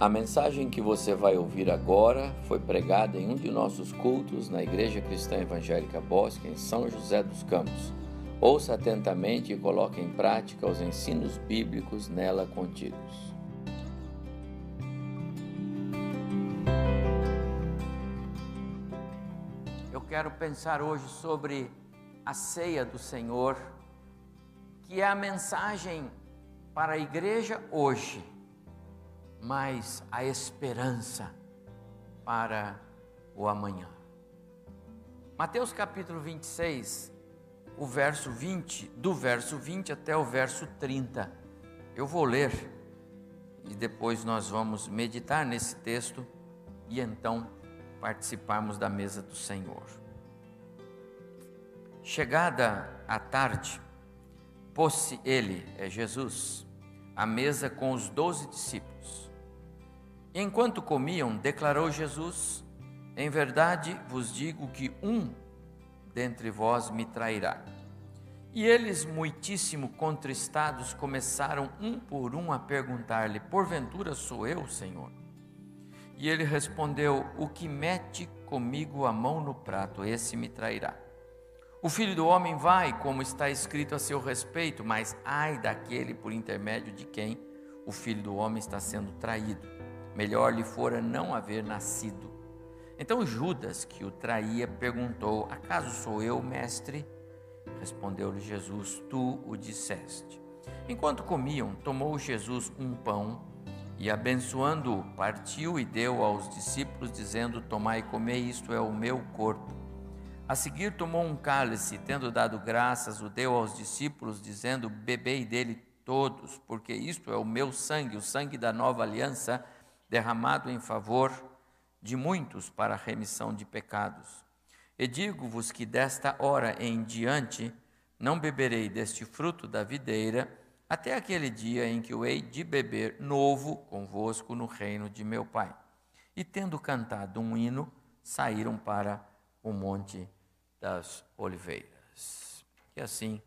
A mensagem que você vai ouvir agora foi pregada em um de nossos cultos na Igreja Cristã Evangélica Bosque, em São José dos Campos. Ouça atentamente e coloque em prática os ensinos bíblicos nela contidos. Eu quero pensar hoje sobre a ceia do Senhor, que é a mensagem para a igreja hoje mas a esperança para o amanhã. Mateus capítulo 26, o verso 20, do verso 20 até o verso 30. Eu vou ler e depois nós vamos meditar nesse texto e então participarmos da mesa do Senhor. Chegada a tarde, pôs-se ele, é Jesus, à mesa com os doze discípulos. Enquanto comiam, declarou Jesus: Em verdade vos digo que um dentre vós me trairá. E eles, muitíssimo contristados, começaram um por um a perguntar-lhe: Porventura sou eu, Senhor? E ele respondeu: O que mete comigo a mão no prato, esse me trairá. O filho do homem vai, como está escrito a seu respeito, mas ai daquele por intermédio de quem o filho do homem está sendo traído melhor lhe fora não haver nascido. Então Judas, que o traía, perguntou: Acaso sou eu, mestre? Respondeu-lhe Jesus: Tu o disseste. Enquanto comiam, tomou Jesus um pão e, abençoando-o, partiu e deu aos discípulos, dizendo: Tomai e comei, isto é o meu corpo. A seguir, tomou um cálice, tendo dado graças, o deu aos discípulos, dizendo: Bebei dele todos, porque isto é o meu sangue, o sangue da nova aliança derramado em favor de muitos para a remissão de pecados. E digo-vos que desta hora em diante não beberei deste fruto da videira, até aquele dia em que o hei de beber novo convosco no reino de meu Pai. E tendo cantado um hino, saíram para o Monte das Oliveiras. E assim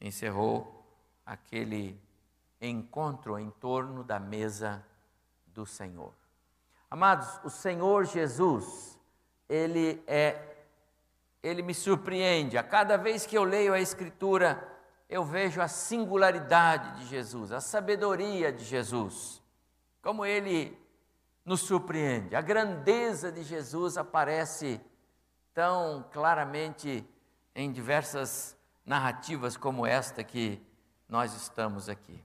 encerrou aquele encontro em torno da mesa do Senhor. Amados, o Senhor Jesus, ele é ele me surpreende. A cada vez que eu leio a escritura, eu vejo a singularidade de Jesus, a sabedoria de Jesus. Como ele nos surpreende. A grandeza de Jesus aparece tão claramente em diversas narrativas como esta que nós estamos aqui.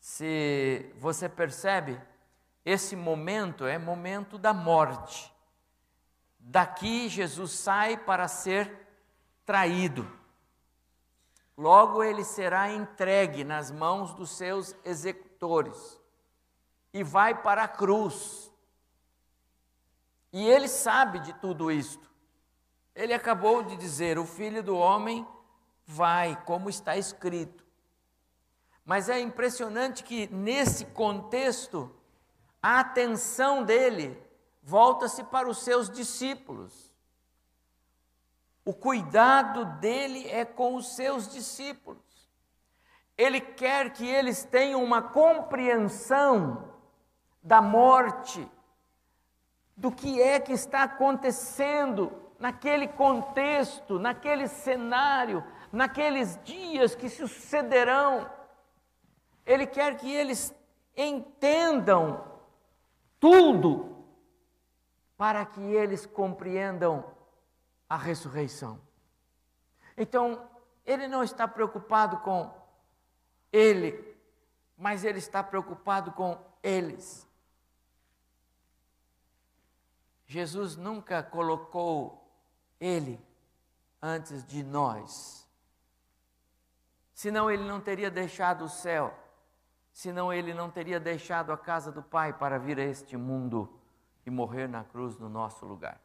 Se você percebe, esse momento é momento da morte. Daqui Jesus sai para ser traído. Logo ele será entregue nas mãos dos seus executores e vai para a cruz. E ele sabe de tudo isto. Ele acabou de dizer: o filho do homem vai, como está escrito. Mas é impressionante que nesse contexto, a atenção dele volta-se para os seus discípulos. O cuidado dele é com os seus discípulos. Ele quer que eles tenham uma compreensão da morte, do que é que está acontecendo naquele contexto, naquele cenário, naqueles dias que sucederão. Ele quer que eles entendam tudo para que eles compreendam a ressurreição. Então, ele não está preocupado com ele, mas ele está preocupado com eles. Jesus nunca colocou ele antes de nós. Senão ele não teria deixado o céu senão ele não teria deixado a casa do Pai para vir a este mundo e morrer na cruz no nosso lugar.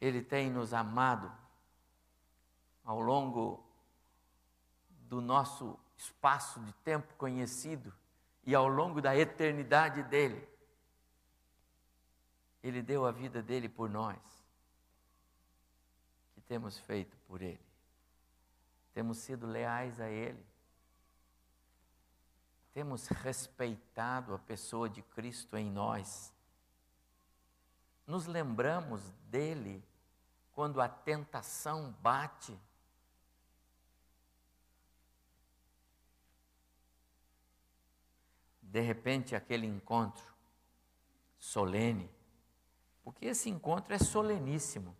Ele tem nos amado ao longo do nosso espaço de tempo conhecido e ao longo da eternidade dele. Ele deu a vida dele por nós. Que temos feito por ele? Temos sido leais a Ele. temos respeitado a pessoa de Cristo em nós? Nos lembramos dele quando a tentação bate? De repente, aquele encontro solene, porque esse encontro é soleníssimo.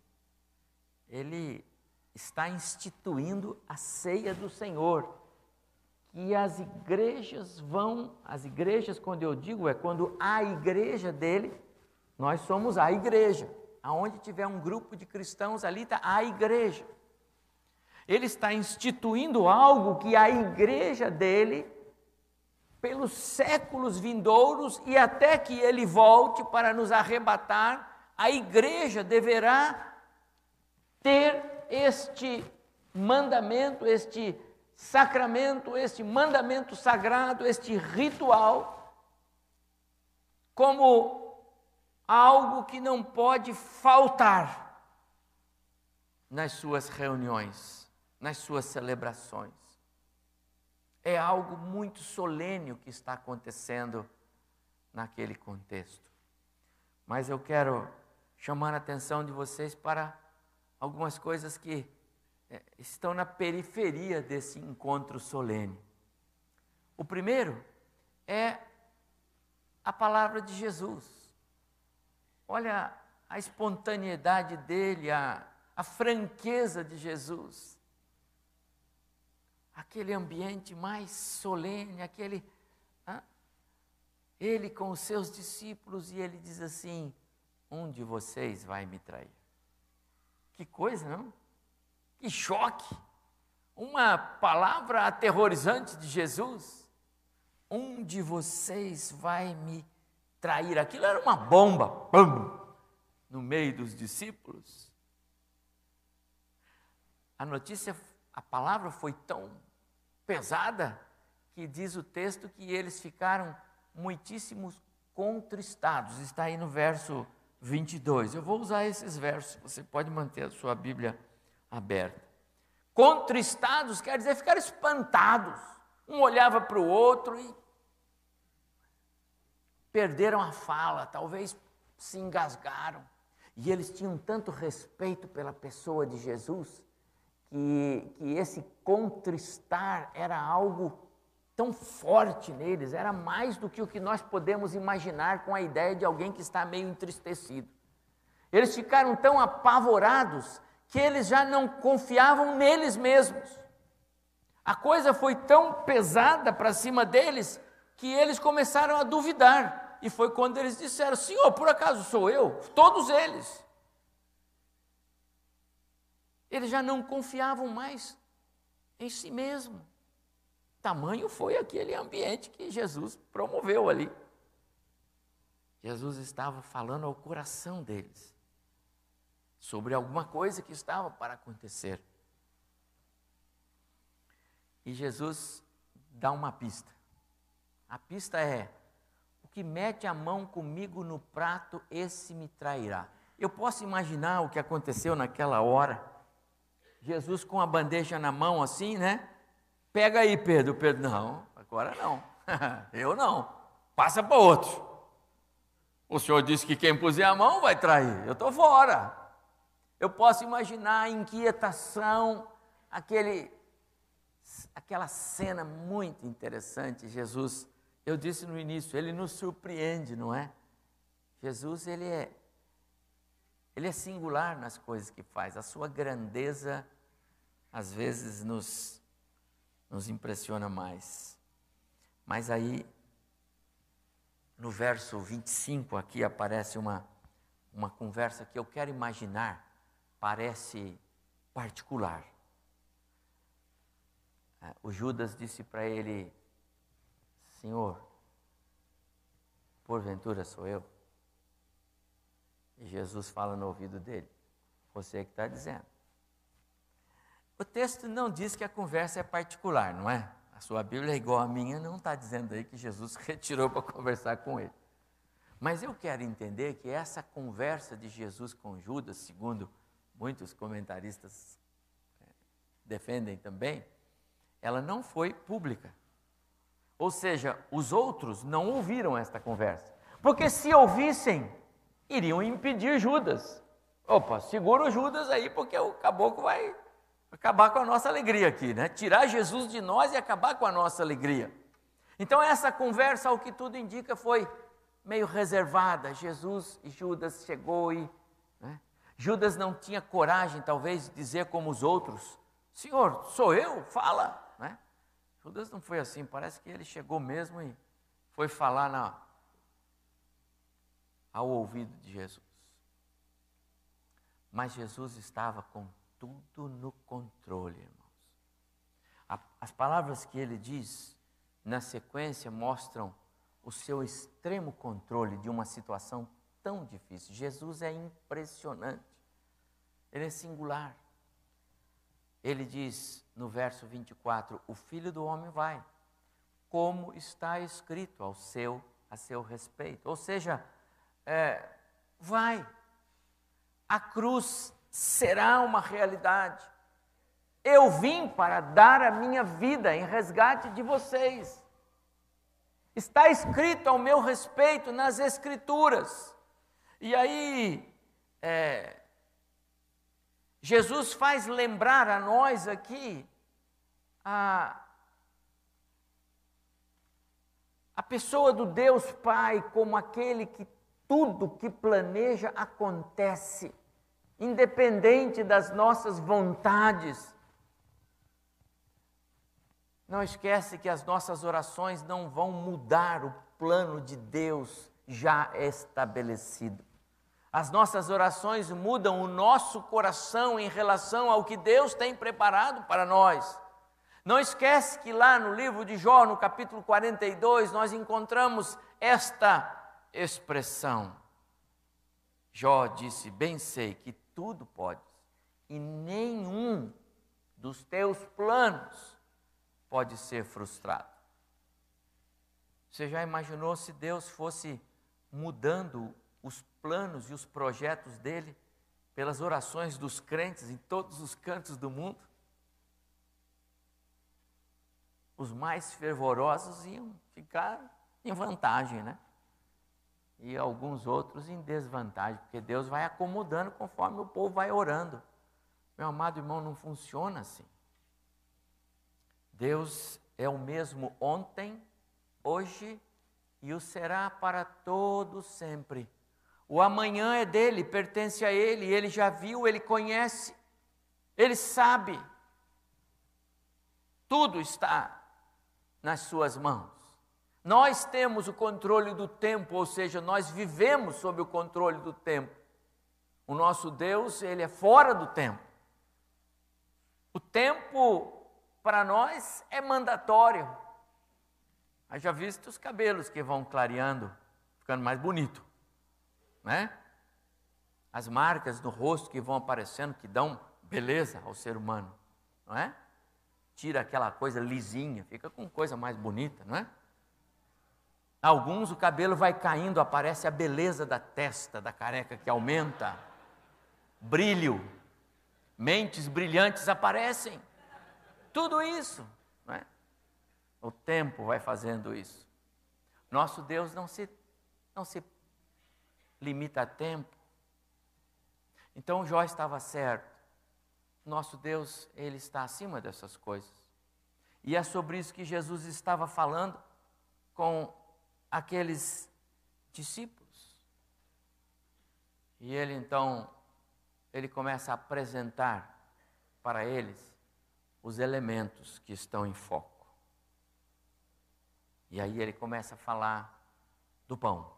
Ele está instituindo a ceia do Senhor. Que as igrejas vão, as igrejas, quando eu digo, é quando a igreja dele, nós somos a igreja. Aonde tiver um grupo de cristãos, ali está a igreja. Ele está instituindo algo que a igreja dele, pelos séculos vindouros e até que ele volte para nos arrebatar, a igreja deverá ter este mandamento, este sacramento, este mandamento sagrado, este ritual, como algo que não pode faltar nas suas reuniões, nas suas celebrações. É algo muito solene o que está acontecendo naquele contexto. Mas eu quero chamar a atenção de vocês para algumas coisas que é, estão na periferia desse encontro solene. O primeiro é a palavra de Jesus. Olha a espontaneidade dele, a, a franqueza de Jesus. Aquele ambiente mais solene, aquele. Ele com os seus discípulos e ele diz assim: Um de vocês vai me trair. Que coisa, não? Que choque! Uma palavra aterrorizante de Jesus. Um de vocês vai me trair. Aquilo era uma bomba, pum, no meio dos discípulos. A notícia, a palavra foi tão pesada que diz o texto que eles ficaram muitíssimos contristados. Está aí no verso 22. Eu vou usar esses versos, você pode manter a sua Bíblia aberta. Contristados quer dizer ficar espantados. Um olhava para o outro e perderam a fala, talvez se engasgaram. E eles tinham tanto respeito pela pessoa de Jesus que, que esse contristar era algo tão forte neles, era mais do que o que nós podemos imaginar com a ideia de alguém que está meio entristecido. Eles ficaram tão apavorados que eles já não confiavam neles mesmos. A coisa foi tão pesada para cima deles que eles começaram a duvidar. E foi quando eles disseram: Senhor, por acaso sou eu? Todos eles. Eles já não confiavam mais em si mesmo. Tamanho foi aquele ambiente que Jesus promoveu ali. Jesus estava falando ao coração deles sobre alguma coisa que estava para acontecer. E Jesus dá uma pista. A pista é: o que mete a mão comigo no prato, esse me trairá. Eu posso imaginar o que aconteceu naquela hora. Jesus com a bandeja na mão, assim, né? Pega aí, Pedro. Pedro, não, agora não. Eu não. Passa para outro. O senhor disse que quem puser a mão vai trair. Eu estou fora. Eu posso imaginar a inquietação, aquele, aquela cena muito interessante. Jesus, eu disse no início, ele nos surpreende, não é? Jesus, ele é, ele é singular nas coisas que faz. A sua grandeza, às vezes, nos nos impressiona mais. Mas aí, no verso 25, aqui aparece uma, uma conversa que eu quero imaginar, parece particular. É, o Judas disse para ele: Senhor, porventura sou eu? E Jesus fala no ouvido dele: Você que está dizendo. O texto não diz que a conversa é particular, não é? A sua Bíblia é igual à minha, não está dizendo aí que Jesus retirou para conversar com ele. Mas eu quero entender que essa conversa de Jesus com Judas, segundo muitos comentaristas é, defendem também, ela não foi pública. Ou seja, os outros não ouviram esta conversa. Porque se ouvissem, iriam impedir Judas. Opa, segura o Judas aí, porque o caboclo vai acabar com a nossa alegria aqui, né? Tirar Jesus de nós e acabar com a nossa alegria. Então, essa conversa, ao que tudo indica, foi meio reservada. Jesus e Judas chegou e. Né? Judas não tinha coragem, talvez, de dizer como os outros: Senhor, sou eu, fala. Né? Judas não foi assim, parece que ele chegou mesmo e foi falar na, ao ouvido de Jesus. Mas Jesus estava com tudo no controle, irmãos. As palavras que ele diz na sequência mostram o seu extremo controle de uma situação tão difícil. Jesus é impressionante, ele é singular. Ele diz no verso 24: O filho do homem vai, como está escrito ao seu, a seu respeito. Ou seja, é, vai, a cruz será uma realidade. Eu vim para dar a minha vida em resgate de vocês. Está escrito ao meu respeito nas Escrituras. E aí, é, Jesus faz lembrar a nós aqui a, a pessoa do Deus Pai como aquele que tudo que planeja acontece, independente das nossas vontades. Não esquece que as nossas orações não vão mudar o plano de Deus já estabelecido. As nossas orações mudam o nosso coração em relação ao que Deus tem preparado para nós. Não esquece que lá no livro de Jó, no capítulo 42, nós encontramos esta expressão. Jó disse: Bem sei que tudo podes, e nenhum dos teus planos pode ser frustrado. Você já imaginou se Deus fosse mudando os planos e os projetos dele pelas orações dos crentes em todos os cantos do mundo? Os mais fervorosos iam ficar em vantagem, né? E alguns outros em desvantagem, porque Deus vai acomodando conforme o povo vai orando. Meu amado irmão, não funciona assim. Deus é o mesmo ontem, hoje e o será para todo sempre. O amanhã é dele, pertence a ele, ele já viu, ele conhece, ele sabe. Tudo está nas suas mãos. Nós temos o controle do tempo, ou seja, nós vivemos sob o controle do tempo. O nosso Deus, ele é fora do tempo. O tempo para nós é mandatório. Haja visto os cabelos que vão clareando, ficando mais bonito, né? As marcas no rosto que vão aparecendo, que dão beleza ao ser humano, não é? Tira aquela coisa lisinha, fica com coisa mais bonita, não é? Alguns o cabelo vai caindo, aparece a beleza da testa, da careca que aumenta, brilho, mentes brilhantes aparecem. Tudo isso, não é? O tempo vai fazendo isso. Nosso Deus não se, não se limita a tempo. Então Jó estava certo. Nosso Deus, ele está acima dessas coisas. E é sobre isso que Jesus estava falando com aqueles discípulos. E ele então, ele começa a apresentar para eles os elementos que estão em foco. E aí ele começa a falar do pão.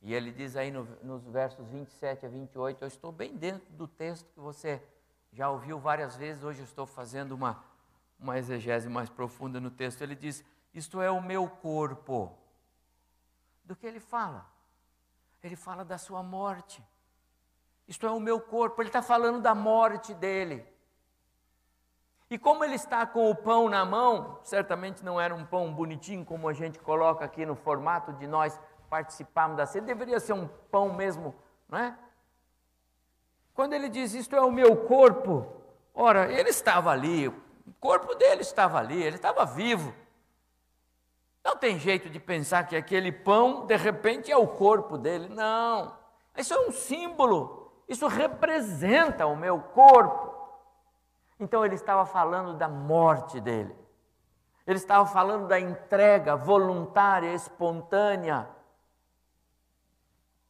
E ele diz aí no, nos versos 27 a 28, eu estou bem dentro do texto que você já ouviu várias vezes, hoje eu estou fazendo uma, uma exegese mais profunda no texto. Ele diz: Isto é o meu corpo. Do que ele fala? Ele fala da sua morte. Isto é o meu corpo. Ele está falando da morte dele. E como ele está com o pão na mão, certamente não era um pão bonitinho como a gente coloca aqui no formato de nós participarmos da ceia, deveria ser um pão mesmo, não é? Quando ele diz isto é o meu corpo, ora, ele estava ali, o corpo dele estava ali, ele estava vivo. Não tem jeito de pensar que aquele pão, de repente, é o corpo dele. Não. Isso é um símbolo. Isso representa o meu corpo. Então ele estava falando da morte dele. Ele estava falando da entrega voluntária, espontânea,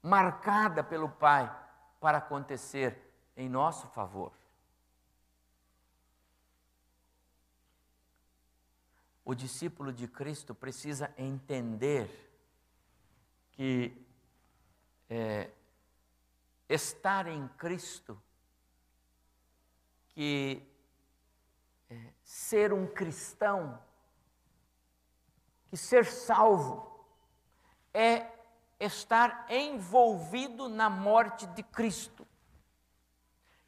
marcada pelo Pai para acontecer em nosso favor. O discípulo de Cristo precisa entender que é, estar em Cristo, que é, ser um cristão, que ser salvo é estar envolvido na morte de Cristo.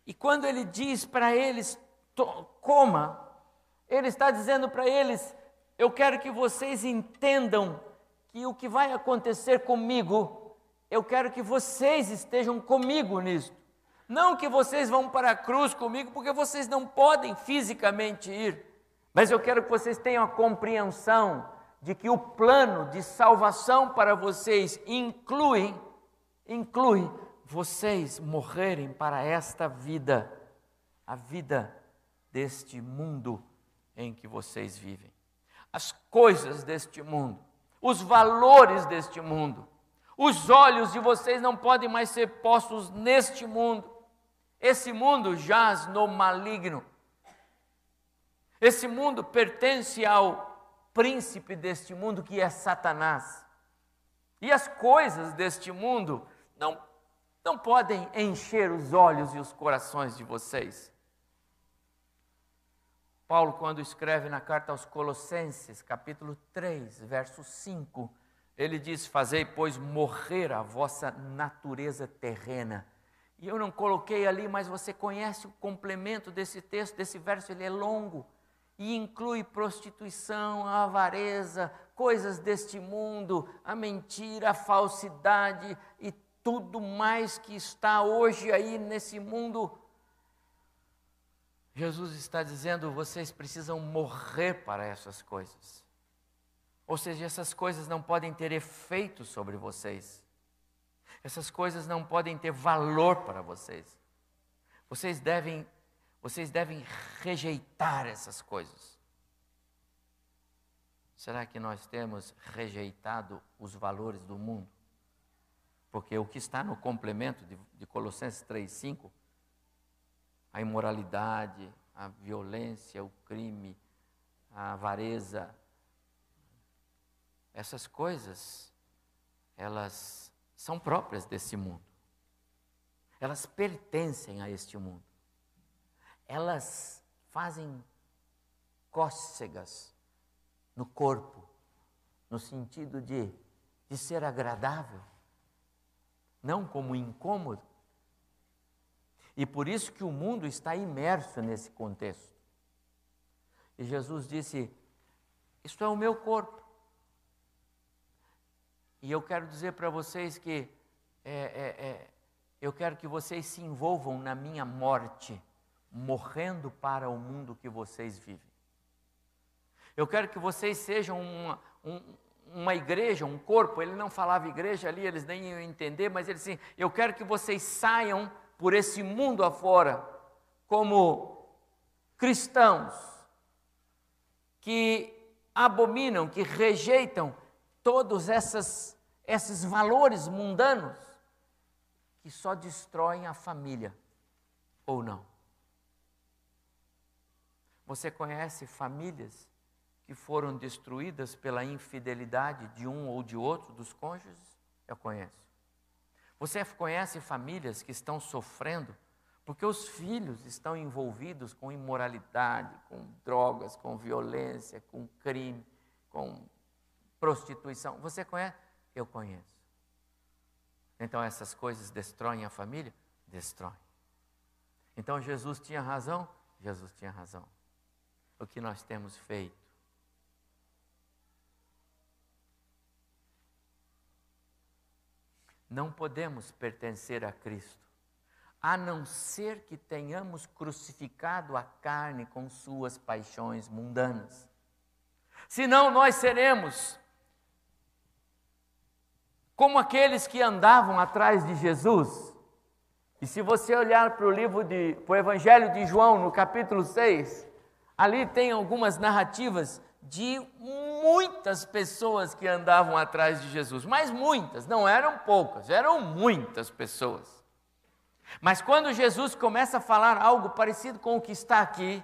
E quando ele diz para eles, coma, ele está dizendo para eles: eu quero que vocês entendam que o que vai acontecer comigo, eu quero que vocês estejam comigo nisso. Não que vocês vão para a cruz comigo, porque vocês não podem fisicamente ir, mas eu quero que vocês tenham a compreensão de que o plano de salvação para vocês inclui inclui vocês morrerem para esta vida, a vida deste mundo em que vocês vivem. As coisas deste mundo, os valores deste mundo. Os olhos de vocês não podem mais ser postos neste mundo. Esse mundo jaz no maligno. Esse mundo pertence ao príncipe deste mundo que é Satanás. E as coisas deste mundo não, não podem encher os olhos e os corações de vocês. Paulo, quando escreve na carta aos Colossenses, capítulo 3, verso 5, ele diz: Fazei, pois, morrer a vossa natureza terrena. E eu não coloquei ali, mas você conhece o complemento desse texto, desse verso, ele é longo e inclui prostituição, a avareza, coisas deste mundo, a mentira, a falsidade e tudo mais que está hoje aí nesse mundo. Jesus está dizendo: vocês precisam morrer para essas coisas. Ou seja, essas coisas não podem ter efeito sobre vocês. Essas coisas não podem ter valor para vocês. Vocês devem vocês devem rejeitar essas coisas. Será que nós temos rejeitado os valores do mundo? Porque o que está no complemento de, de Colossenses 3,5, a imoralidade, a violência, o crime, a avareza, essas coisas, elas são próprias desse mundo. Elas pertencem a este mundo elas fazem cócegas no corpo, no sentido de, de ser agradável, não como incômodo. E por isso que o mundo está imerso nesse contexto. E Jesus disse: Isto é o meu corpo. E eu quero dizer para vocês que é, é, é, eu quero que vocês se envolvam na minha morte morrendo para o mundo que vocês vivem. Eu quero que vocês sejam uma, um, uma igreja, um corpo. Ele não falava igreja ali, eles nem iam entender, mas ele disse: Eu quero que vocês saiam por esse mundo afora como cristãos que abominam, que rejeitam todos essas, esses valores mundanos que só destroem a família, ou não? Você conhece famílias que foram destruídas pela infidelidade de um ou de outro dos cônjuges? Eu conheço. Você conhece famílias que estão sofrendo porque os filhos estão envolvidos com imoralidade, com drogas, com violência, com crime, com prostituição. Você conhece? Eu conheço. Então essas coisas destroem a família? Destroem. Então Jesus tinha razão? Jesus tinha razão o que nós temos feito. Não podemos pertencer a Cristo, a não ser que tenhamos crucificado a carne com suas paixões mundanas. Senão nós seremos como aqueles que andavam atrás de Jesus. E se você olhar para o livro de, para o Evangelho de João, no capítulo 6, ali tem algumas narrativas de muitas pessoas que andavam atrás de Jesus, mas muitas, não eram poucas, eram muitas pessoas. Mas quando Jesus começa a falar algo parecido com o que está aqui,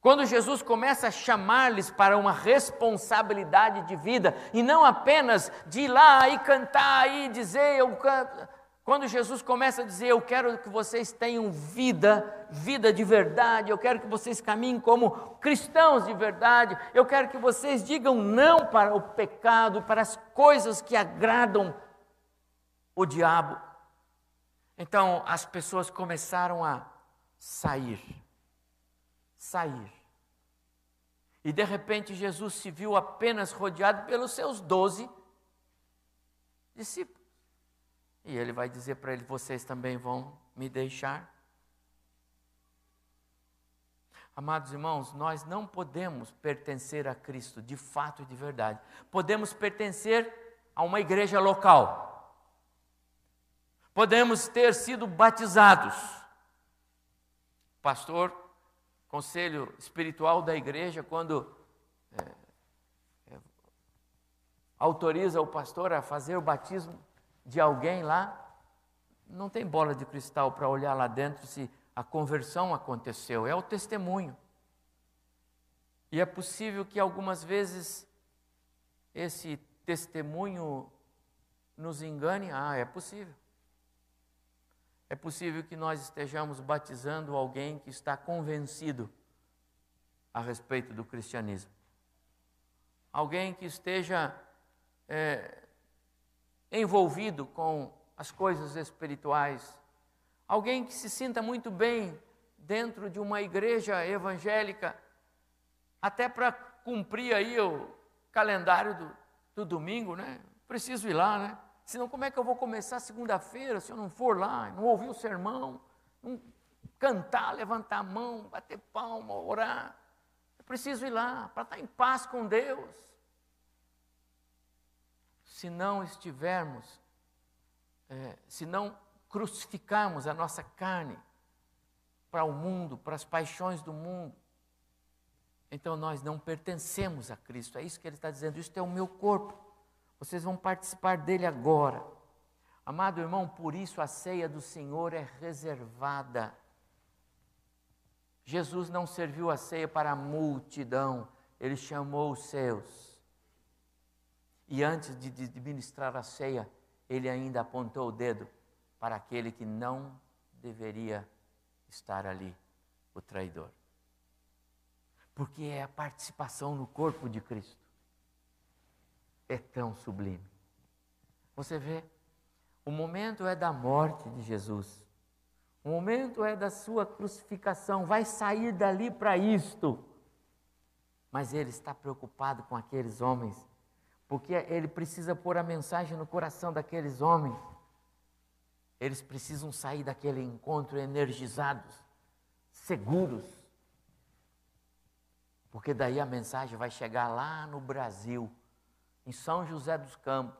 quando Jesus começa a chamar-lhes para uma responsabilidade de vida, e não apenas de ir lá e cantar e dizer, eu canto. Quando Jesus começa a dizer, eu quero que vocês tenham vida, vida de verdade, eu quero que vocês caminhem como cristãos de verdade, eu quero que vocês digam não para o pecado, para as coisas que agradam o diabo. Então as pessoas começaram a sair, sair. E de repente Jesus se viu apenas rodeado pelos seus doze discípulos. E ele vai dizer para ele: Vocês também vão me deixar? Amados irmãos, nós não podemos pertencer a Cristo de fato e de verdade. Podemos pertencer a uma igreja local. Podemos ter sido batizados. Pastor, conselho espiritual da igreja, quando é, é, autoriza o pastor a fazer o batismo de alguém lá, não tem bola de cristal para olhar lá dentro se a conversão aconteceu, é o testemunho. E é possível que algumas vezes esse testemunho nos engane, ah, é possível. É possível que nós estejamos batizando alguém que está convencido a respeito do cristianismo. Alguém que esteja é, envolvido com as coisas espirituais. Alguém que se sinta muito bem dentro de uma igreja evangélica, até para cumprir aí o calendário do, do domingo, né? Preciso ir lá, né? Senão, como é que eu vou começar segunda-feira se eu não for lá, não ouvir o sermão, não cantar, levantar a mão, bater palma, orar? Eu preciso ir lá para estar em paz com Deus. Se não estivermos, é, se não crucificarmos a nossa carne para o mundo, para as paixões do mundo, então nós não pertencemos a Cristo. É isso que ele está dizendo. Isto é o meu corpo. Vocês vão participar dele agora. Amado irmão, por isso a ceia do Senhor é reservada. Jesus não serviu a ceia para a multidão, ele chamou os seus. E antes de, de ministrar a ceia, ele ainda apontou o dedo para aquele que não deveria estar ali, o traidor. Porque é a participação no corpo de Cristo é tão sublime. Você vê, o momento é da morte de Jesus, o momento é da sua crucificação, vai sair dali para isto. Mas ele está preocupado com aqueles homens, porque ele precisa pôr a mensagem no coração daqueles homens. Eles precisam sair daquele encontro energizados, seguros, porque daí a mensagem vai chegar lá no Brasil em São José dos Campos,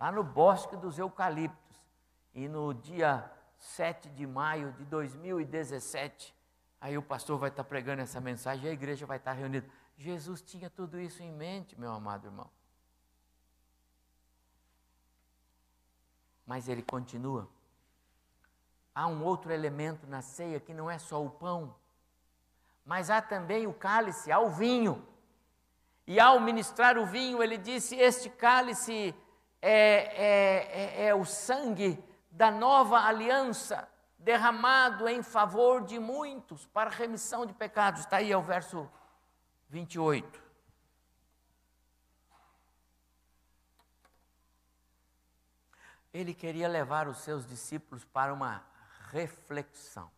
lá no Bosque dos Eucaliptos. E no dia 7 de maio de 2017, aí o pastor vai estar pregando essa mensagem e a igreja vai estar reunida. Jesus tinha tudo isso em mente, meu amado irmão. Mas ele continua. Há um outro elemento na ceia que não é só o pão, mas há também o cálice, há o vinho. E ao ministrar o vinho, ele disse: Este cálice é, é, é, é o sangue da nova aliança, derramado em favor de muitos para remissão de pecados. Está aí é o verso 28. Ele queria levar os seus discípulos para uma reflexão.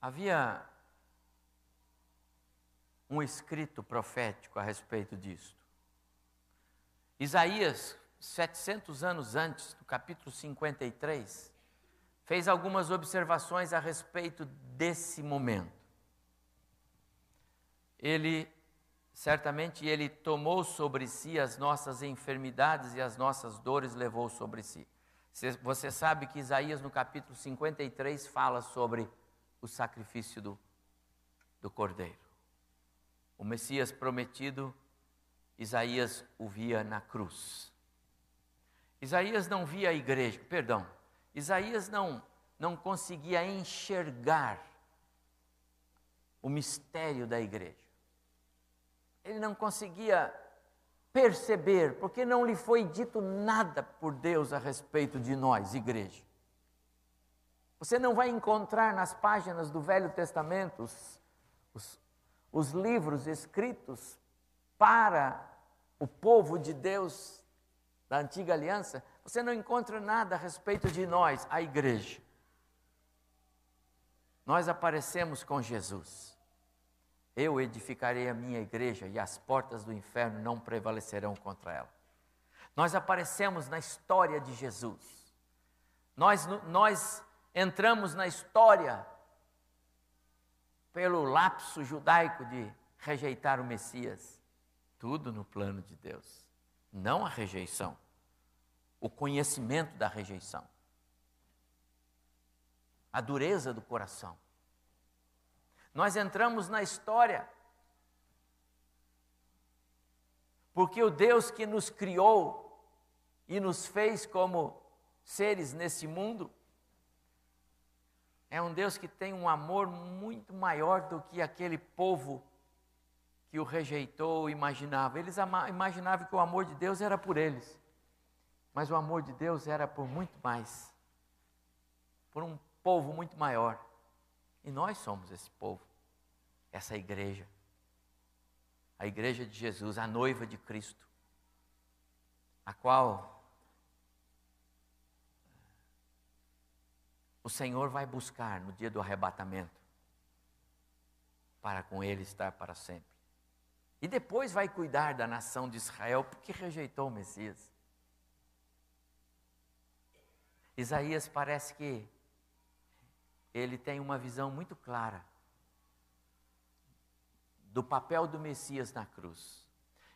Havia um escrito profético a respeito disto. Isaías, 700 anos antes, do capítulo 53, fez algumas observações a respeito desse momento. Ele certamente ele tomou sobre si as nossas enfermidades e as nossas dores levou sobre si. Você sabe que Isaías no capítulo 53 fala sobre o sacrifício do, do cordeiro. O Messias prometido, Isaías o via na cruz. Isaías não via a igreja, perdão, Isaías não, não conseguia enxergar o mistério da igreja. Ele não conseguia perceber, porque não lhe foi dito nada por Deus a respeito de nós, igreja. Você não vai encontrar nas páginas do Velho Testamento os, os, os livros escritos para o povo de Deus da antiga aliança, você não encontra nada a respeito de nós, a igreja. Nós aparecemos com Jesus. Eu edificarei a minha igreja e as portas do inferno não prevalecerão contra ela. Nós aparecemos na história de Jesus. Nós, nós entramos na história pelo lapso judaico de rejeitar o Messias. Tudo no plano de Deus. Não a rejeição, o conhecimento da rejeição, a dureza do coração. Nós entramos na história. Porque o Deus que nos criou e nos fez como seres nesse mundo é um Deus que tem um amor muito maior do que aquele povo que o rejeitou imaginava. Eles imaginavam que o amor de Deus era por eles, mas o amor de Deus era por muito mais por um povo muito maior. E nós somos esse povo, essa igreja. A igreja de Jesus, a noiva de Cristo, a qual o Senhor vai buscar no dia do arrebatamento, para com Ele estar para sempre. E depois vai cuidar da nação de Israel, porque rejeitou o Messias. Isaías parece que ele tem uma visão muito clara do papel do Messias na cruz.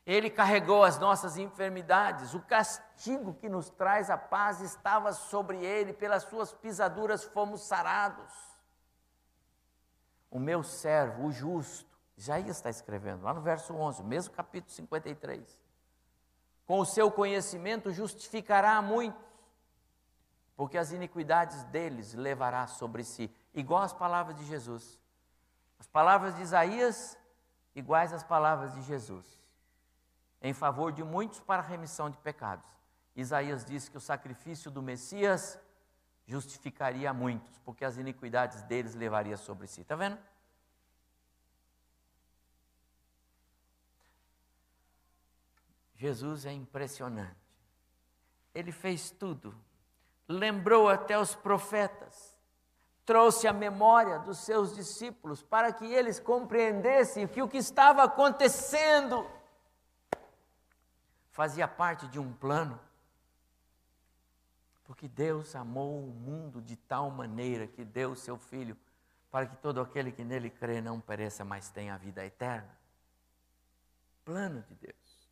Ele carregou as nossas enfermidades, o castigo que nos traz a paz estava sobre ele, pelas suas pisaduras fomos sarados. O meu servo, o justo, Isaías está escrevendo, lá no verso 11, mesmo capítulo 53. Com o seu conhecimento justificará a muitos porque as iniquidades deles levará sobre si, igual as palavras de Jesus. As palavras de Isaías, iguais às palavras de Jesus, em favor de muitos para a remissão de pecados. Isaías disse que o sacrifício do Messias justificaria muitos, porque as iniquidades deles levaria sobre si. Está vendo? Jesus é impressionante. Ele fez tudo lembrou até os profetas, trouxe a memória dos seus discípulos para que eles compreendessem que o que estava acontecendo fazia parte de um plano. Porque Deus amou o mundo de tal maneira que deu o seu Filho para que todo aquele que nele crê não pereça, mas tenha a vida eterna. Plano de Deus.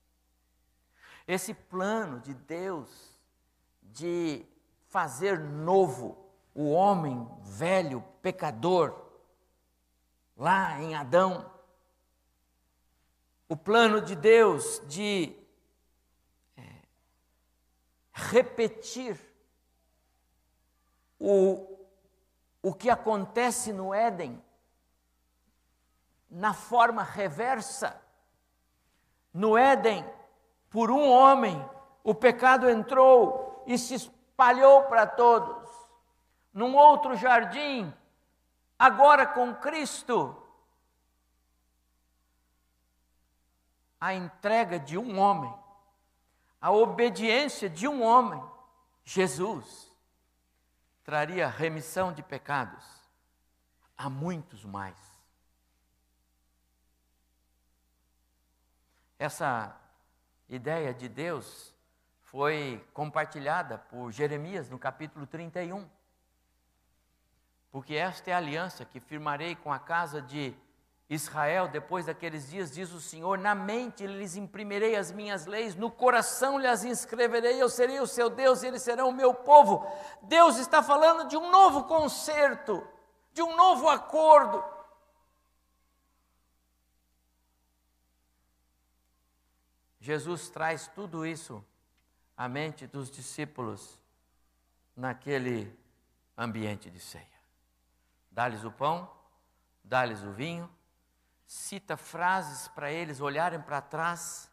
Esse plano de Deus de fazer novo o homem velho, pecador, lá em Adão. O plano de Deus de é, repetir o, o que acontece no Éden na forma reversa. No Éden, por um homem, o pecado entrou e se espalhou para todos. Num outro jardim, agora com Cristo, a entrega de um homem, a obediência de um homem, Jesus, traria remissão de pecados a muitos mais. Essa ideia de Deus foi compartilhada por Jeremias no capítulo 31. Porque esta é a aliança que firmarei com a casa de Israel, depois daqueles dias, diz o Senhor: Na mente lhes imprimirei as minhas leis, no coração lhes inscreverei, eu serei o seu Deus e eles serão o meu povo. Deus está falando de um novo concerto, de um novo acordo. Jesus traz tudo isso à mente dos discípulos naquele ambiente de ceia. Dá-lhes o pão, dá-lhes o vinho, cita frases para eles olharem para trás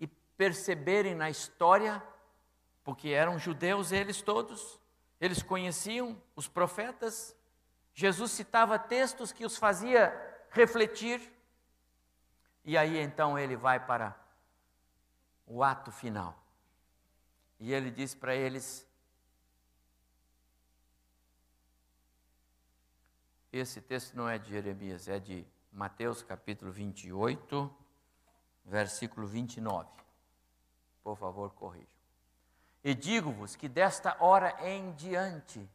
e perceberem na história, porque eram judeus eles todos, eles conheciam os profetas. Jesus citava textos que os fazia refletir. E aí então ele vai para o ato final. E ele diz para eles: Esse texto não é de Jeremias, é de Mateus capítulo 28, versículo 29. Por favor, corrijam. E digo-vos que desta hora em diante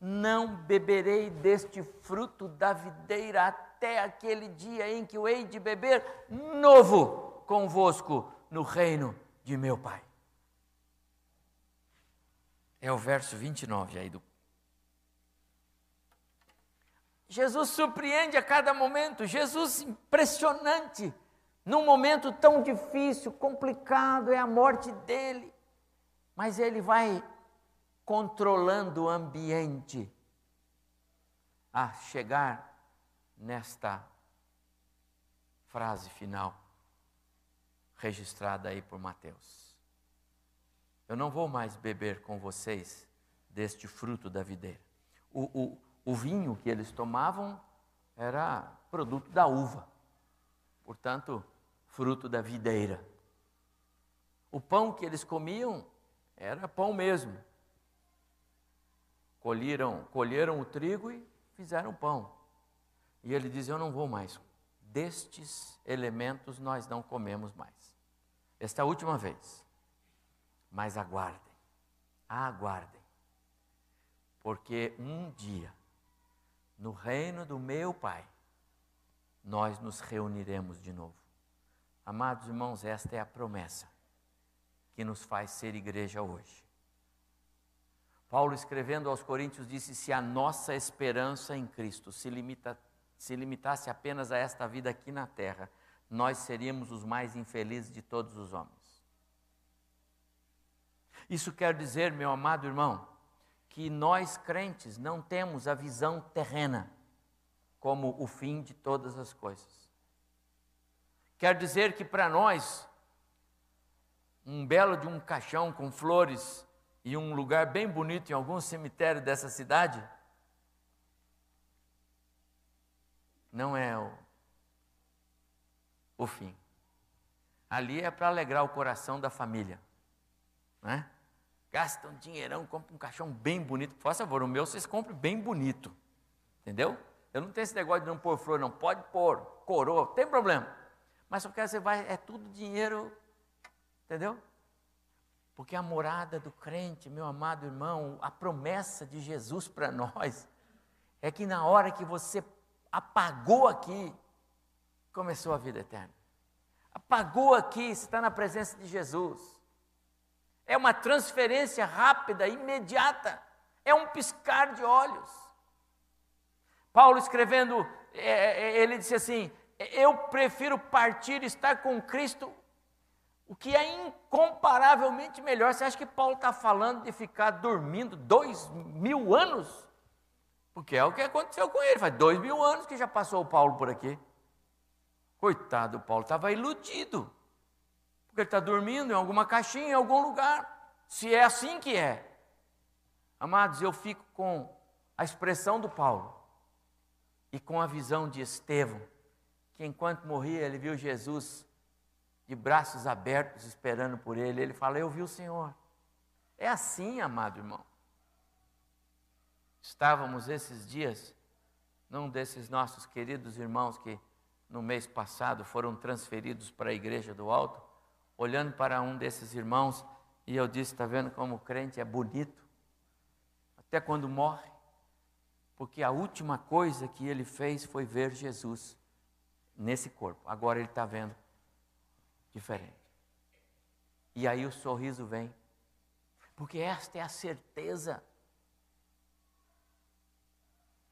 não beberei deste fruto da videira até aquele dia em que o hei de beber novo convosco no reino de meu Pai. É o verso 29 aí do Jesus surpreende a cada momento, Jesus impressionante. Num momento tão difícil, complicado, é a morte dele. Mas ele vai controlando o ambiente a chegar nesta frase final, registrada aí por Mateus. Eu não vou mais beber com vocês deste fruto da videira. O, o, o vinho que eles tomavam era produto da uva, portanto, fruto da videira. O pão que eles comiam era pão mesmo. Colheram, colheram o trigo e fizeram pão. E ele diz: Eu não vou mais. Destes elementos nós não comemos mais. Esta última vez. Mas aguardem, aguardem. Porque um dia no reino do meu Pai, nós nos reuniremos de novo. Amados irmãos, esta é a promessa que nos faz ser igreja hoje. Paulo, escrevendo aos Coríntios, disse: Se a nossa esperança em Cristo se, limita, se limitasse apenas a esta vida aqui na terra, nós seríamos os mais infelizes de todos os homens. Isso quer dizer, meu amado irmão, que nós crentes não temos a visão terrena como o fim de todas as coisas. Quer dizer que para nós, um belo de um caixão com flores e um lugar bem bonito em algum cemitério dessa cidade, não é o, o fim. Ali é para alegrar o coração da família, né? Gasta um dinheirão, compra um caixão bem bonito. Por favor, o meu vocês comprem bem bonito. Entendeu? Eu não tenho esse negócio de não pôr flor, não. Pode pôr, coroa, tem problema. Mas só quero você vai, é tudo dinheiro, entendeu? Porque a morada do crente, meu amado irmão, a promessa de Jesus para nós, é que na hora que você apagou aqui, começou a vida eterna. Apagou aqui, você está na presença de Jesus. É uma transferência rápida, imediata. É um piscar de olhos. Paulo escrevendo, é, é, ele disse assim: Eu prefiro partir e estar com Cristo, o que é incomparavelmente melhor. Você acha que Paulo está falando de ficar dormindo dois mil anos? Porque é o que aconteceu com ele. Faz dois mil anos que já passou o Paulo por aqui. Coitado, Paulo estava iludido. Porque ele está dormindo em alguma caixinha, em algum lugar. Se é assim que é. Amados, eu fico com a expressão do Paulo e com a visão de Estevão, que enquanto morria, ele viu Jesus de braços abertos esperando por ele. Ele fala: Eu vi o Senhor. É assim, amado irmão. Estávamos esses dias num desses nossos queridos irmãos que no mês passado foram transferidos para a igreja do alto olhando para um desses irmãos e eu disse: está vendo como o crente é bonito? Até quando morre. Porque a última coisa que ele fez foi ver Jesus. nesse corpo. Agora ele está vendo diferente. E aí o sorriso vem. Porque esta é a certeza.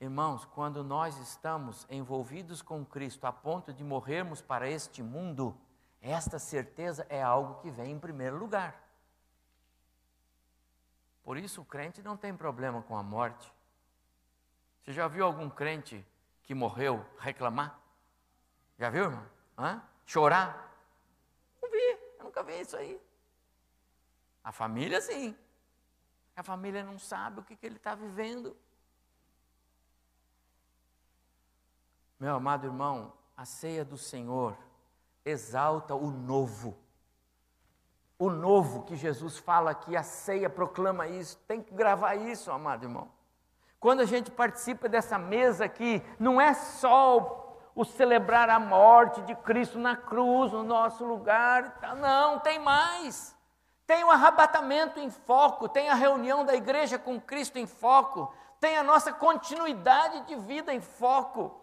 Irmãos, quando nós estamos envolvidos com Cristo a ponto de morrermos para este mundo, esta certeza é algo que vem em primeiro lugar. Por isso o crente não tem problema com a morte. Você já viu algum crente que morreu reclamar? Já viu, irmão? Hã? Chorar? Não vi, eu nunca vi isso aí. A família, sim. A família não sabe o que, que ele está vivendo. Meu amado irmão, a ceia do Senhor exalta o novo. O novo que Jesus fala aqui, a ceia proclama isso. Tem que gravar isso, amado irmão. Quando a gente participa dessa mesa aqui, não é só o celebrar a morte de Cristo na cruz, no nosso lugar. Não, tem mais. Tem o arrebatamento em foco, tem a reunião da igreja com Cristo em foco, tem a nossa continuidade de vida em foco.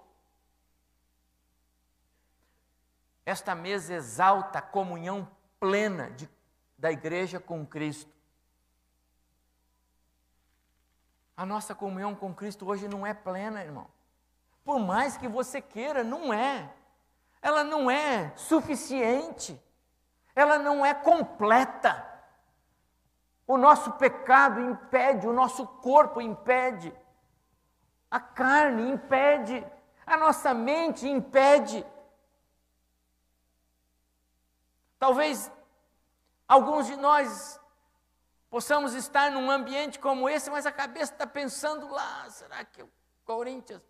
Esta mesa exalta a comunhão plena de, da igreja com Cristo. A nossa comunhão com Cristo hoje não é plena, irmão. Por mais que você queira, não é. Ela não é suficiente. Ela não é completa. O nosso pecado impede, o nosso corpo impede. A carne impede, a nossa mente impede. Talvez alguns de nós possamos estar num ambiente como esse, mas a cabeça está pensando lá: será que o Corinthians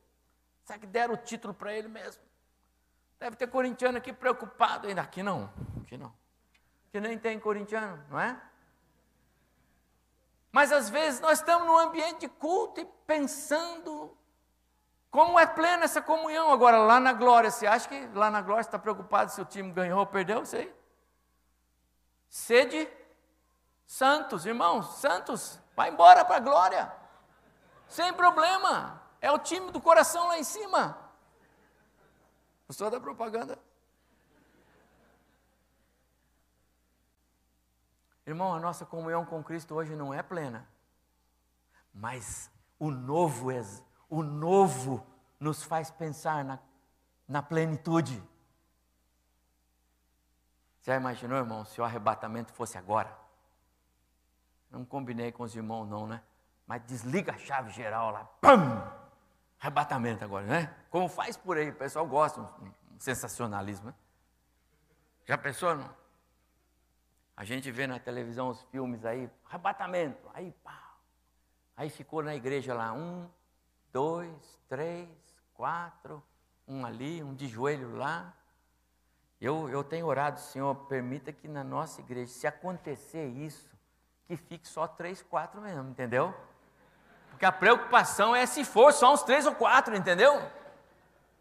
Será que deram o título para ele mesmo? Deve ter corintiano aqui preocupado ainda. Aqui não, aqui não. Que nem tem corintiano, não é? Mas às vezes nós estamos num ambiente de culto e pensando como é plena essa comunhão. Agora, lá na glória, você acha que lá na glória você está preocupado se o time ganhou ou perdeu? Sei. Sede santos, irmãos, santos, vai embora para a glória. Sem problema. É o time do coração lá em cima. Gostou da propaganda? Irmão, a nossa comunhão com Cristo hoje não é plena. Mas o novo, o novo nos faz pensar na, na plenitude. Já imaginou, irmão, se o arrebatamento fosse agora? Não combinei com os irmãos, não, né? Mas desliga a chave geral lá, pam! arrebatamento agora, né? Como faz por aí, o pessoal gosta, um, um sensacionalismo. Né? Já pensou? Não? A gente vê na televisão os filmes aí, arrebatamento, aí pá. Aí ficou na igreja lá, um, dois, três, quatro, um ali, um de joelho lá. Eu, eu tenho orado, Senhor, permita que na nossa igreja, se acontecer isso, que fique só três, quatro mesmo, entendeu? Porque a preocupação é se for só uns três ou quatro, entendeu?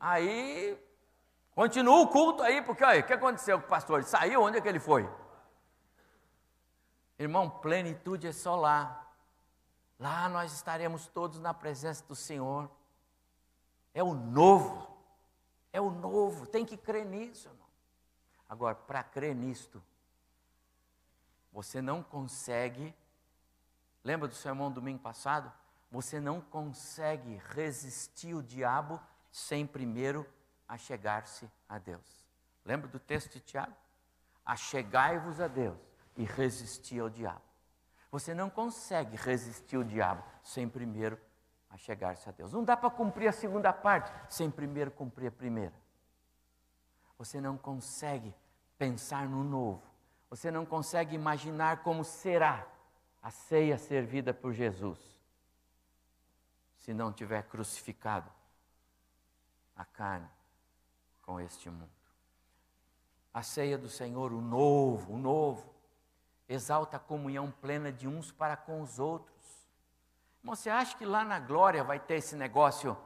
Aí continua o culto aí, porque olha, o que aconteceu com o pastor? Ele saiu, onde é que ele foi? Irmão, plenitude é só lá. Lá nós estaremos todos na presença do Senhor. É o novo. É o novo. Tem que crer nisso. Agora, para crer nisto, você não consegue. Lembra do sermão domingo passado? Você não consegue resistir o diabo sem primeiro achegar-se a Deus. Lembra do texto de Tiago? Achegai-vos a Deus e resistir ao diabo. Você não consegue resistir o diabo sem primeiro achegar-se a Deus. Não dá para cumprir a segunda parte sem primeiro cumprir a primeira. Você não consegue pensar no novo. Você não consegue imaginar como será a ceia servida por Jesus se não tiver crucificado a carne com este mundo. A ceia do Senhor, o novo, o novo, exalta a comunhão plena de uns para com os outros. você acha que lá na glória vai ter esse negócio?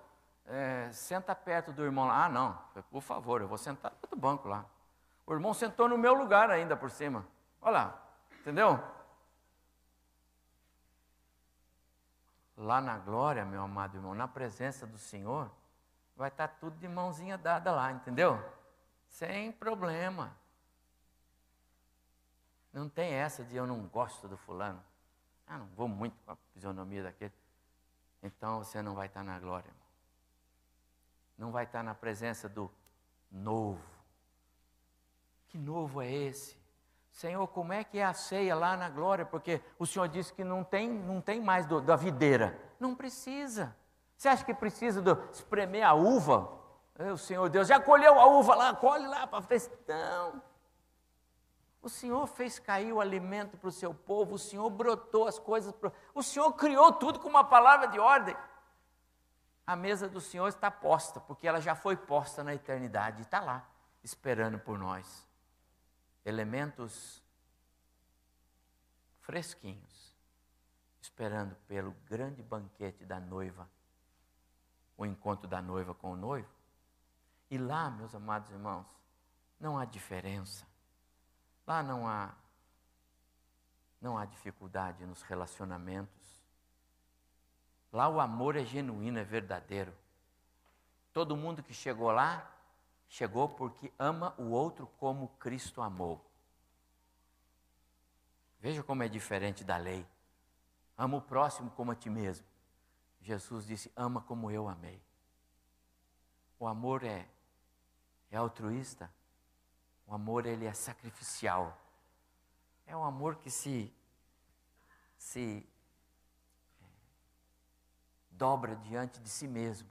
É, senta perto do irmão lá. Ah, não, por favor, eu vou sentar no outro banco lá. O irmão sentou no meu lugar ainda por cima. Olha lá, entendeu? Lá na glória, meu amado irmão, na presença do Senhor, vai estar tá tudo de mãozinha dada lá, entendeu? Sem problema. Não tem essa de eu não gosto do fulano. Ah, não vou muito com a fisionomia daquele. Então você não vai estar tá na glória, irmão. Não vai estar tá na presença do novo. Que novo é esse? Senhor, como é que é a ceia lá na glória? Porque o Senhor disse que não tem, não tem mais do, da videira. Não precisa. Você acha que precisa de espremer a uva? O Senhor Deus já colheu a uva lá, colhe lá para frente. Não. O Senhor fez cair o alimento para o seu povo, o Senhor brotou as coisas, pro... o Senhor criou tudo com uma palavra de ordem. A mesa do Senhor está posta, porque ela já foi posta na eternidade, está lá, esperando por nós elementos fresquinhos, esperando pelo grande banquete da noiva, o encontro da noiva com o noivo. E lá, meus amados irmãos, não há diferença. Lá não há não há dificuldade nos relacionamentos. Lá o amor é genuíno, é verdadeiro. Todo mundo que chegou lá chegou porque ama o outro como Cristo amou. Veja como é diferente da lei. Ama o próximo como a ti mesmo. Jesus disse: Ama como eu amei. O amor é, é altruísta. O amor ele é sacrificial. É um amor que se se é, dobra diante de si mesmo,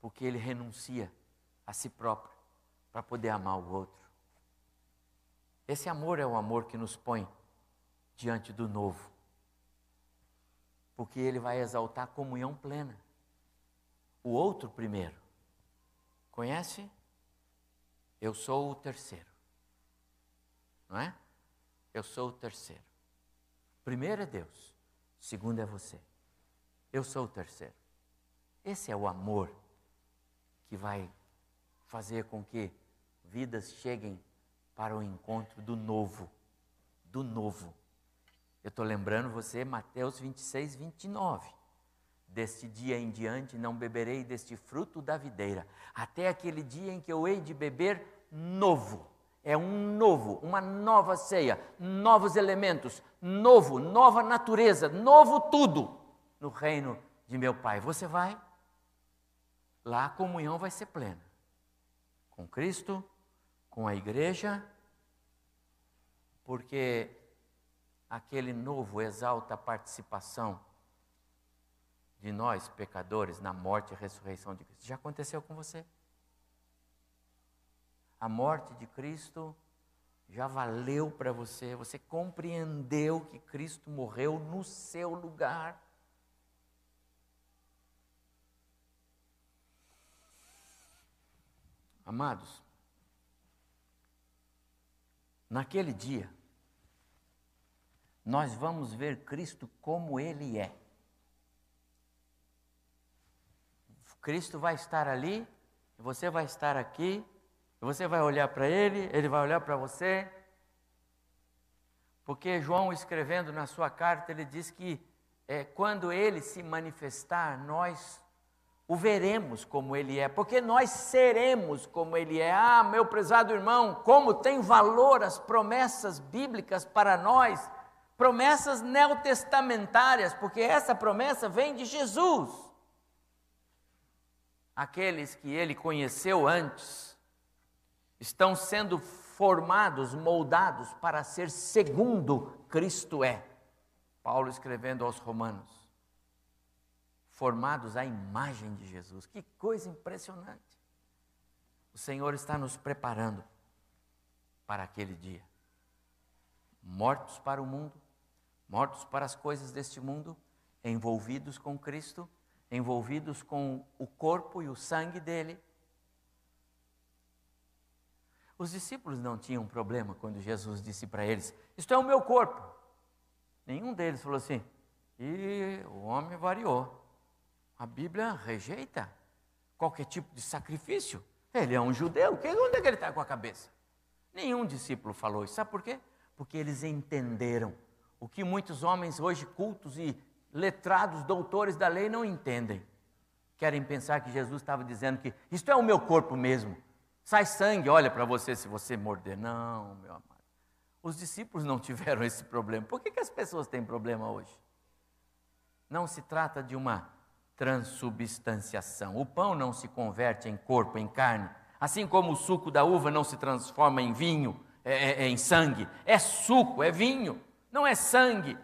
porque ele renuncia a si próprio para poder amar o outro. Esse amor é o amor que nos põe diante do novo, porque ele vai exaltar a comunhão plena. O outro primeiro, conhece? Eu sou o terceiro, não é? Eu sou o terceiro. Primeiro é Deus, segundo é você. Eu sou o terceiro. Esse é o amor que vai fazer com que vidas cheguem para o encontro do novo, do novo. Eu estou lembrando você, Mateus 26, 29. Deste dia em diante não beberei deste fruto da videira, até aquele dia em que eu hei de beber novo. É um novo, uma nova ceia, novos elementos, novo, nova natureza, novo tudo no reino de meu Pai. Você vai? Lá a comunhão vai ser plena com Cristo, com a igreja, porque aquele novo exalta a participação de nós, pecadores, na morte e ressurreição de Cristo. Já aconteceu com você? A morte de Cristo já valeu para você, você compreendeu que Cristo morreu no seu lugar. Amados, naquele dia, nós vamos ver Cristo como Ele é. Cristo vai estar ali, você vai estar aqui, você vai olhar para Ele, Ele vai olhar para você. Porque João, escrevendo na sua carta, ele diz que é, quando Ele se manifestar, nós o veremos como ele é, porque nós seremos como ele é. Ah, meu prezado irmão, como tem valor as promessas bíblicas para nós, promessas neotestamentárias, porque essa promessa vem de Jesus. Aqueles que ele conheceu antes estão sendo formados, moldados para ser segundo Cristo é. Paulo escrevendo aos Romanos formados à imagem de Jesus. Que coisa impressionante. O Senhor está nos preparando para aquele dia. Mortos para o mundo, mortos para as coisas deste mundo, envolvidos com Cristo, envolvidos com o corpo e o sangue dele. Os discípulos não tinham problema quando Jesus disse para eles: Isto é o meu corpo. Nenhum deles falou assim: e o homem variou. A Bíblia rejeita qualquer tipo de sacrifício. Ele é um judeu, onde é que ele está com a cabeça? Nenhum discípulo falou isso. Sabe por quê? Porque eles entenderam o que muitos homens hoje cultos e letrados, doutores da lei, não entendem. querem pensar que Jesus estava dizendo que isto é o meu corpo mesmo. Sai sangue, olha para você se você morder. Não, meu amado. Os discípulos não tiveram esse problema. Por que, que as pessoas têm problema hoje? Não se trata de uma transubstanciação. O pão não se converte em corpo, em carne. Assim como o suco da uva não se transforma em vinho, é, é, é em sangue. É suco, é vinho, não é sangue.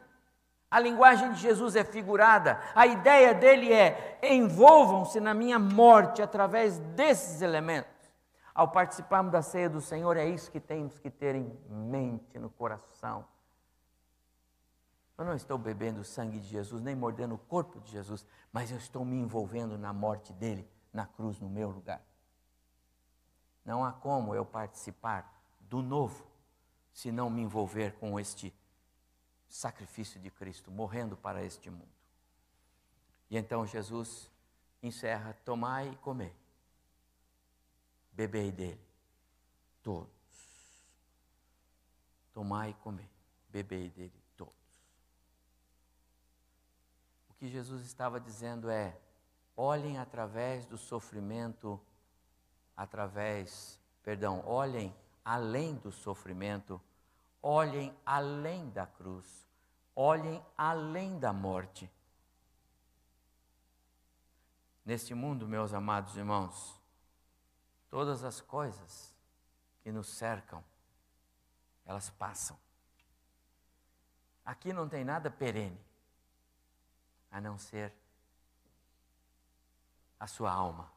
A linguagem de Jesus é figurada. A ideia dele é: envolvam-se na minha morte através desses elementos. Ao participarmos da ceia do Senhor, é isso que temos que ter em mente, no coração. Eu não estou bebendo o sangue de Jesus, nem mordendo o corpo de Jesus, mas eu estou me envolvendo na morte dele, na cruz, no meu lugar. Não há como eu participar do novo se não me envolver com este sacrifício de Cristo, morrendo para este mundo. E então Jesus encerra: tomai e comei, bebei dele, todos. Tomai e comei, bebei dele, todos. O que Jesus estava dizendo é: olhem através do sofrimento, através, perdão, olhem além do sofrimento olhem além da cruz, olhem além da morte. Neste mundo, meus amados irmãos, todas as coisas que nos cercam, elas passam. Aqui não tem nada perene, a não ser a sua alma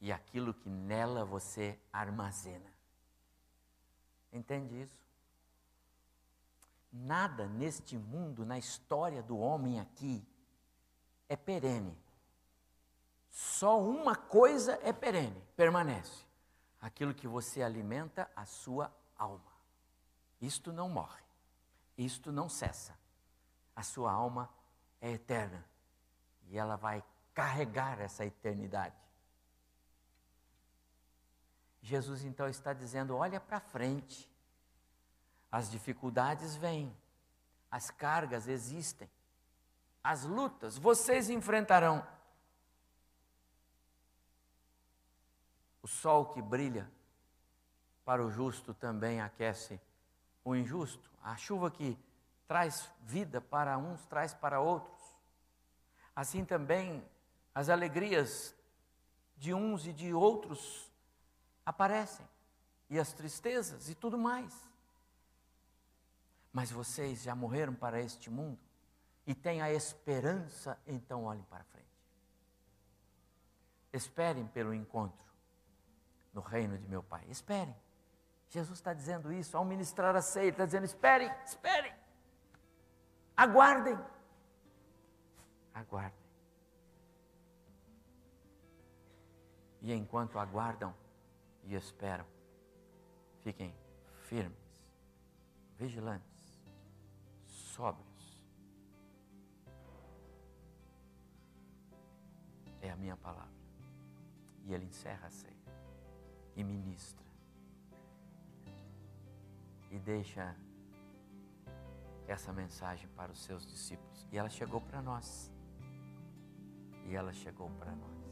e aquilo que nela você armazena. Entende isso? Nada neste mundo, na história do homem aqui, é perene. Só uma coisa é perene, permanece: aquilo que você alimenta a sua alma. Isto não morre, isto não cessa. A sua alma é eterna e ela vai carregar essa eternidade. Jesus então está dizendo: olha para frente. As dificuldades vêm, as cargas existem, as lutas vocês enfrentarão. O sol que brilha para o justo também aquece o injusto. A chuva que traz vida para uns, traz para outros. Assim também as alegrias de uns e de outros aparecem, e as tristezas e tudo mais. Mas vocês já morreram para este mundo e têm a esperança, então olhem para frente. Esperem pelo encontro no reino de meu Pai. Esperem. Jesus está dizendo isso ao ministrar a ceia, está dizendo: esperem, esperem, aguardem, aguardem. E enquanto aguardam e esperam, fiquem firmes, vigilantes sóbrios. É a minha palavra. E ele encerra a ceia e ministra. E deixa essa mensagem para os seus discípulos. E ela chegou para nós. E ela chegou para nós.